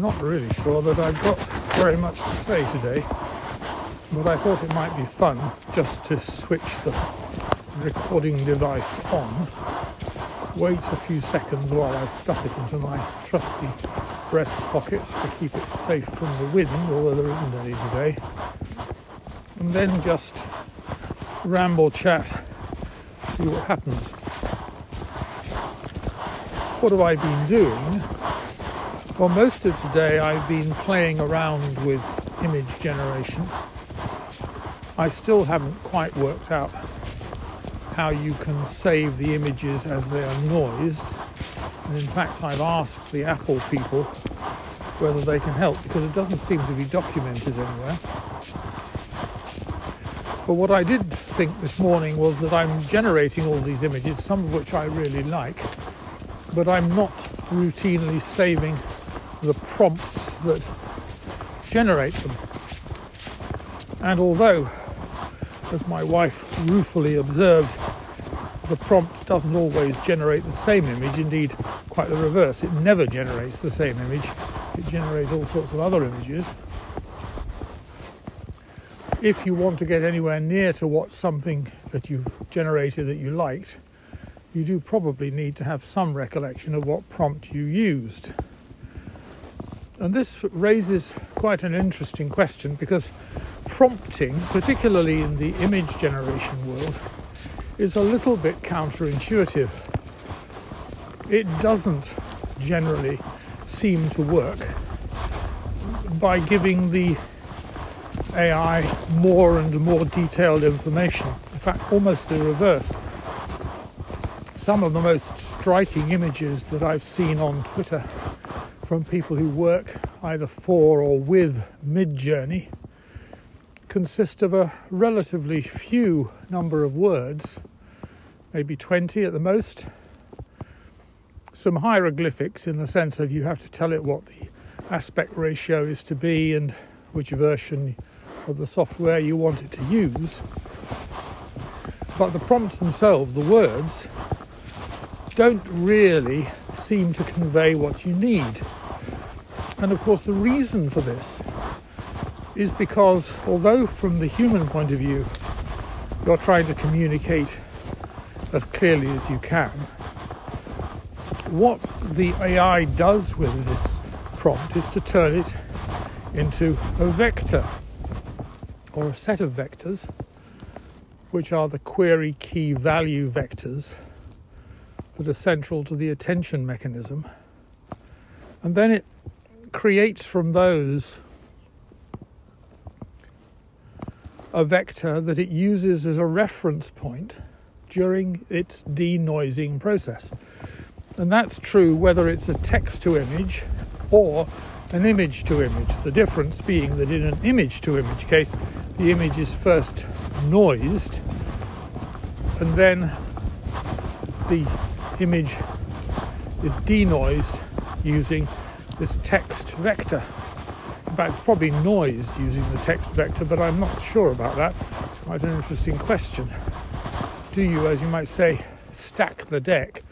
I'm not really sure that I've got very much to say today, but I thought it might be fun just to switch the recording device on, wait a few seconds while I stuff it into my trusty breast pocket to keep it safe from the wind, although there isn't any today, and then just ramble chat, see what happens. What have I been doing? Well, most of today I've been playing around with image generation. I still haven't quite worked out how you can save the images as they are noised. And in fact, I've asked the Apple people whether they can help because it doesn't seem to be documented anywhere. But what I did think this morning was that I'm generating all these images, some of which I really like, but I'm not routinely saving the prompts that generate them. And although, as my wife ruefully observed, the prompt doesn't always generate the same image, indeed, quite the reverse, it never generates the same image, it generates all sorts of other images. If you want to get anywhere near to what something that you've generated that you liked, you do probably need to have some recollection of what prompt you used. And this raises quite an interesting question because prompting, particularly in the image generation world, is a little bit counterintuitive. It doesn't generally seem to work by giving the AI more and more detailed information. In fact, almost the reverse. Some of the most striking images that I've seen on Twitter from people who work either for or with Midjourney consist of a relatively few number of words, maybe 20 at the most. Some hieroglyphics in the sense of you have to tell it what the aspect ratio is to be and which version of the software you want it to use. But the prompts themselves, the words, don't really seem to convey what you need. And of course, the reason for this is because although, from the human point of view, you're trying to communicate as clearly as you can, what the AI does with this prompt is to turn it into a vector or a set of vectors, which are the query key value vectors that are central to the attention mechanism. And then it creates from those a vector that it uses as a reference point during its denoising process. And that's true whether it's a text to image or an image to image. The difference being that in an image to image case, the image is first noised and then the image is denoised using this text vector. In fact, it's probably noised using the text vector, but I'm not sure about that. It's quite an interesting question. Do you, as you might say, stack the deck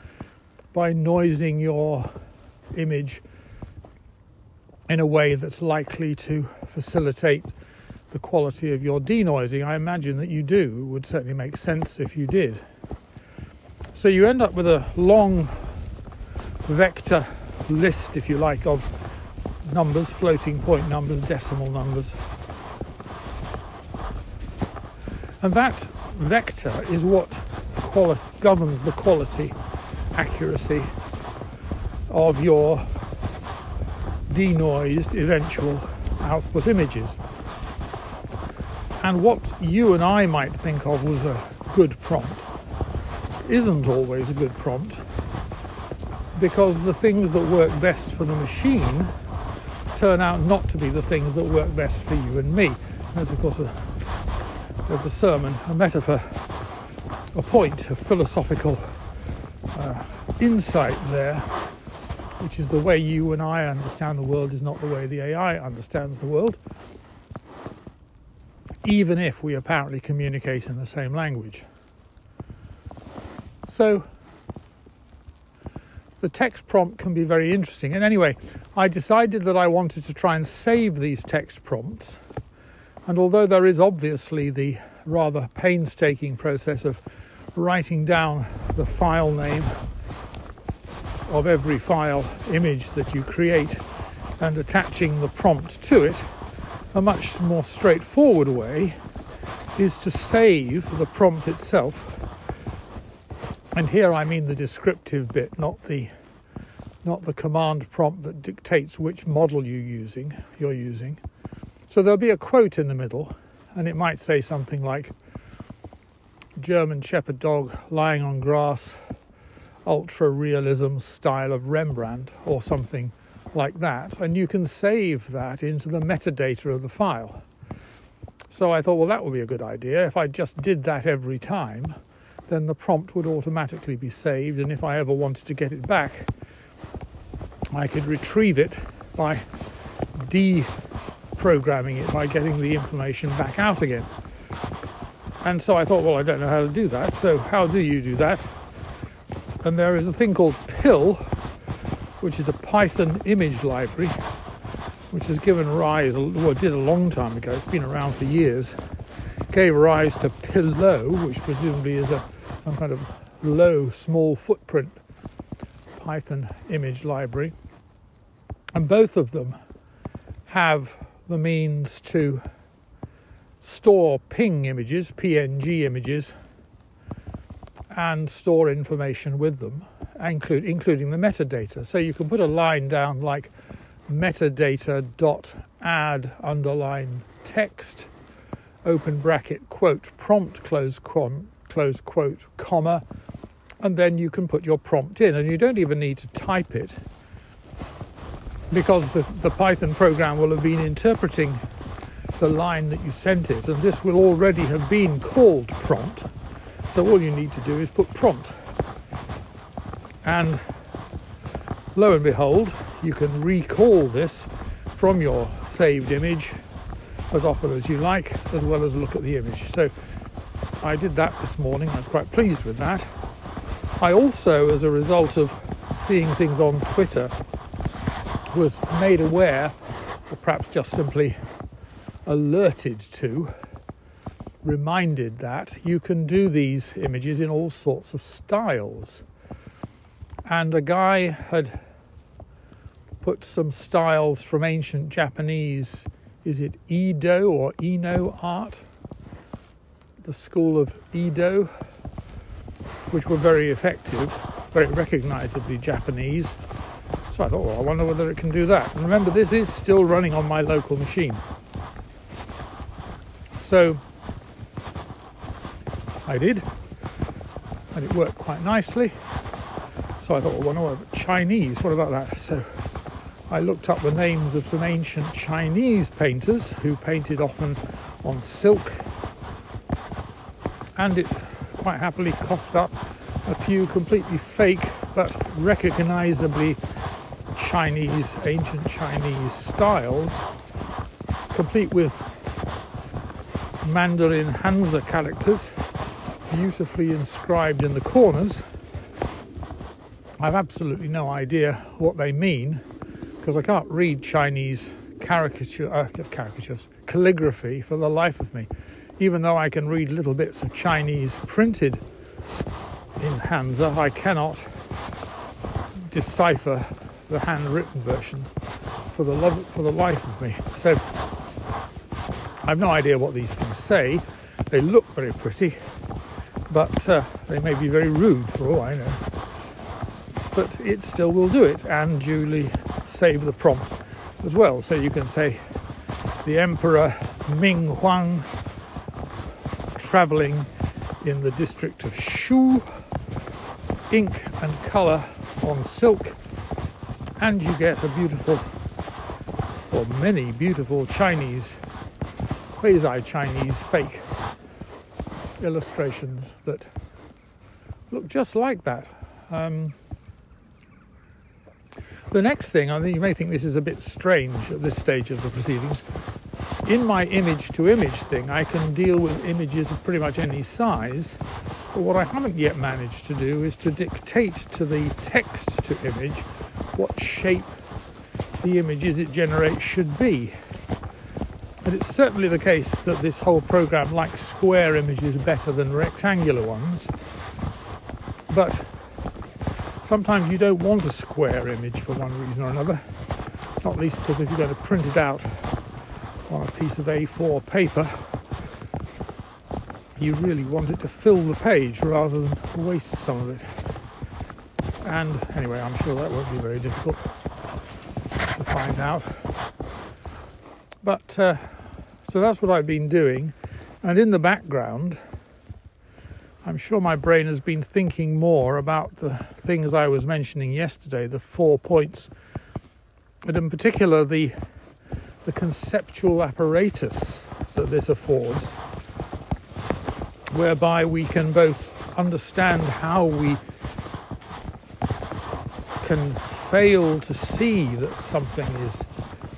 by noising your image in a way that's likely to facilitate the quality of your denoising? I imagine that you do. It would certainly make sense if you did. So you end up with a long vector list, if you like, of numbers, floating point numbers, decimal numbers. And that vector is what quali- governs the quality, accuracy of your denoised eventual output images. And what you and I might think of as a good prompt isn't always a good prompt because the things that work best for the machine turn out not to be the things that work best for you and me. There's of course a there's a sermon, a metaphor, a point, a philosophical uh, insight there, which is the way you and I understand the world is not the way the AI understands the world, even if we apparently communicate in the same language. So the text prompt can be very interesting. And anyway, I decided that I wanted to try and save these text prompts. And although there is obviously the rather painstaking process of writing down the file name of every file image that you create and attaching the prompt to it, a much more straightforward way is to save the prompt itself and here I mean the descriptive bit, not the not the command prompt that dictates which model you're using, you're using. So there'll be a quote in the middle, and it might say something like German Shepherd dog lying on grass, ultra realism style of Rembrandt, or something like that. And you can save that into the metadata of the file. So I thought, well, that would be a good idea if I just did that every time then the prompt would automatically be saved. And if I ever wanted to get it back, I could retrieve it by deprogramming it by getting the information back out again. And so I thought, well, I don't know how to do that. So, how do you do that? And there is a thing called PIL, which is a Python image library, which has given rise, well, it did a long time ago, it's been around for years, gave rise to Pillow, which presumably is a some kind of low, small footprint Python image library. And both of them have the means to store ping images, PNG images, and store information with them, include, including the metadata. So you can put a line down like metadata dot add underline text open bracket quote prompt close quote close quote, comma, and then you can put your prompt in. And you don't even need to type it because the, the Python program will have been interpreting the line that you sent it, and this will already have been called prompt. So all you need to do is put prompt. And lo and behold, you can recall this from your saved image as often as you like, as well as look at the image. So I did that this morning. I was quite pleased with that. I also, as a result of seeing things on Twitter, was made aware, or perhaps just simply alerted to, reminded that you can do these images in all sorts of styles. And a guy had put some styles from ancient Japanese, is it Edo or Ino art? The school of Edo, which were very effective, very recognizably Japanese. So I thought, well, I wonder whether it can do that. And remember, this is still running on my local machine. So I did, and it worked quite nicely. So I thought, well, wonder what Chinese, what about that? So I looked up the names of some ancient Chinese painters who painted often on silk and it quite happily coughed up a few completely fake but recognizably Chinese, ancient Chinese styles, complete with Mandarin Hanzi characters beautifully inscribed in the corners. I've absolutely no idea what they mean because I can't read Chinese caricature, uh, caricatures, calligraphy for the life of me even though I can read little bits of Chinese printed in Hanzi, I cannot decipher the handwritten versions for the love, for the life of me. So I have no idea what these things say. They look very pretty, but uh, they may be very rude for all I know. But it still will do it and duly save the prompt as well. So you can say the Emperor Ming Huang travelling in the district of Shu, ink and colour on silk, and you get a beautiful, or many beautiful Chinese, quasi Chinese fake illustrations that look just like that. Um, the next thing, I think you may think this is a bit strange at this stage of the proceedings, in my image to image thing, I can deal with images of pretty much any size, But what I haven't yet managed to do is to dictate to the text to image what shape the images it generates should be. And it's certainly the case that this whole program likes square images better than rectangular ones. But sometimes you don't want a square image for one reason or another, not least because if you're going to print it out on a piece of A4 paper, you really want it to fill the page rather than waste some of it. And anyway, I'm sure that won't be very difficult to find out. But uh, so that's what I've been doing, and in the background, I'm sure my brain has been thinking more about the things I was mentioning yesterday, the four points, and in particular the the conceptual apparatus that this affords, whereby we can both understand how we can fail to see that something is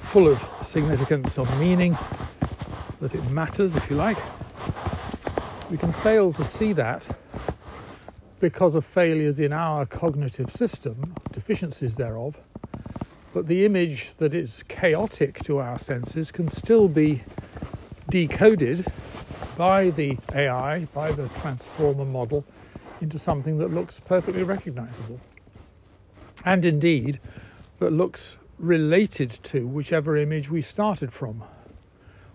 full of significance or meaning, that it matters, if you like. We can fail to see that because of failures in our cognitive system, deficiencies thereof. But the image that is chaotic to our senses can still be decoded by the AI, by the transformer model, into something that looks perfectly recognizable and indeed that looks related to whichever image we started from,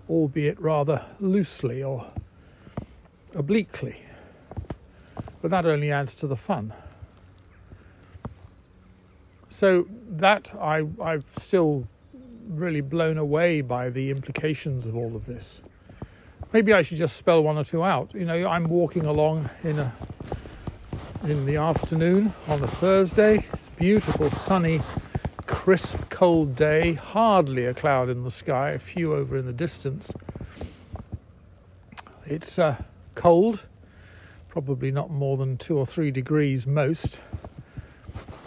albeit rather loosely or obliquely. But that only adds to the fun. So that I, I'm still really blown away by the implications of all of this. Maybe I should just spell one or two out. You know, I'm walking along in a in the afternoon on a Thursday. It's beautiful, sunny, crisp, cold day. Hardly a cloud in the sky, a few over in the distance. It's uh, cold, probably not more than two or three degrees most.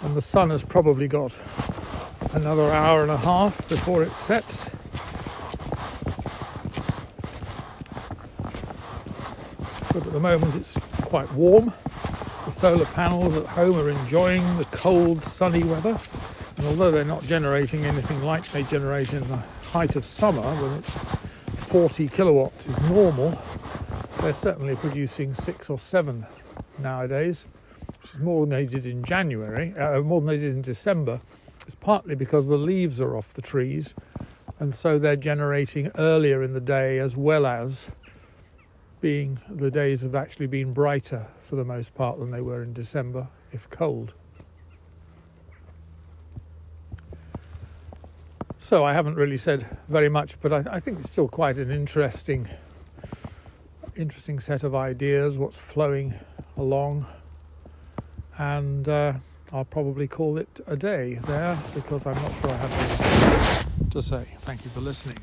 And the sun has probably got another hour and a half before it sets. But at the moment it's quite warm. The solar panels at home are enjoying the cold, sunny weather, and although they're not generating anything like they generate in the height of summer when it's 40 kilowatts is normal, they're certainly producing six or seven nowadays, which is more than they did in January, uh, more than they did in December. It's partly because the leaves are off the trees, and so they're generating earlier in the day as well as being the days have actually been brighter for the most part than they were in December, if cold. So I haven't really said very much, but I, I, think it's still quite an interesting, interesting set of ideas. What's flowing along, and uh, I'll probably call it a day there because I'm not sure I have anything to say. Thank you for listening.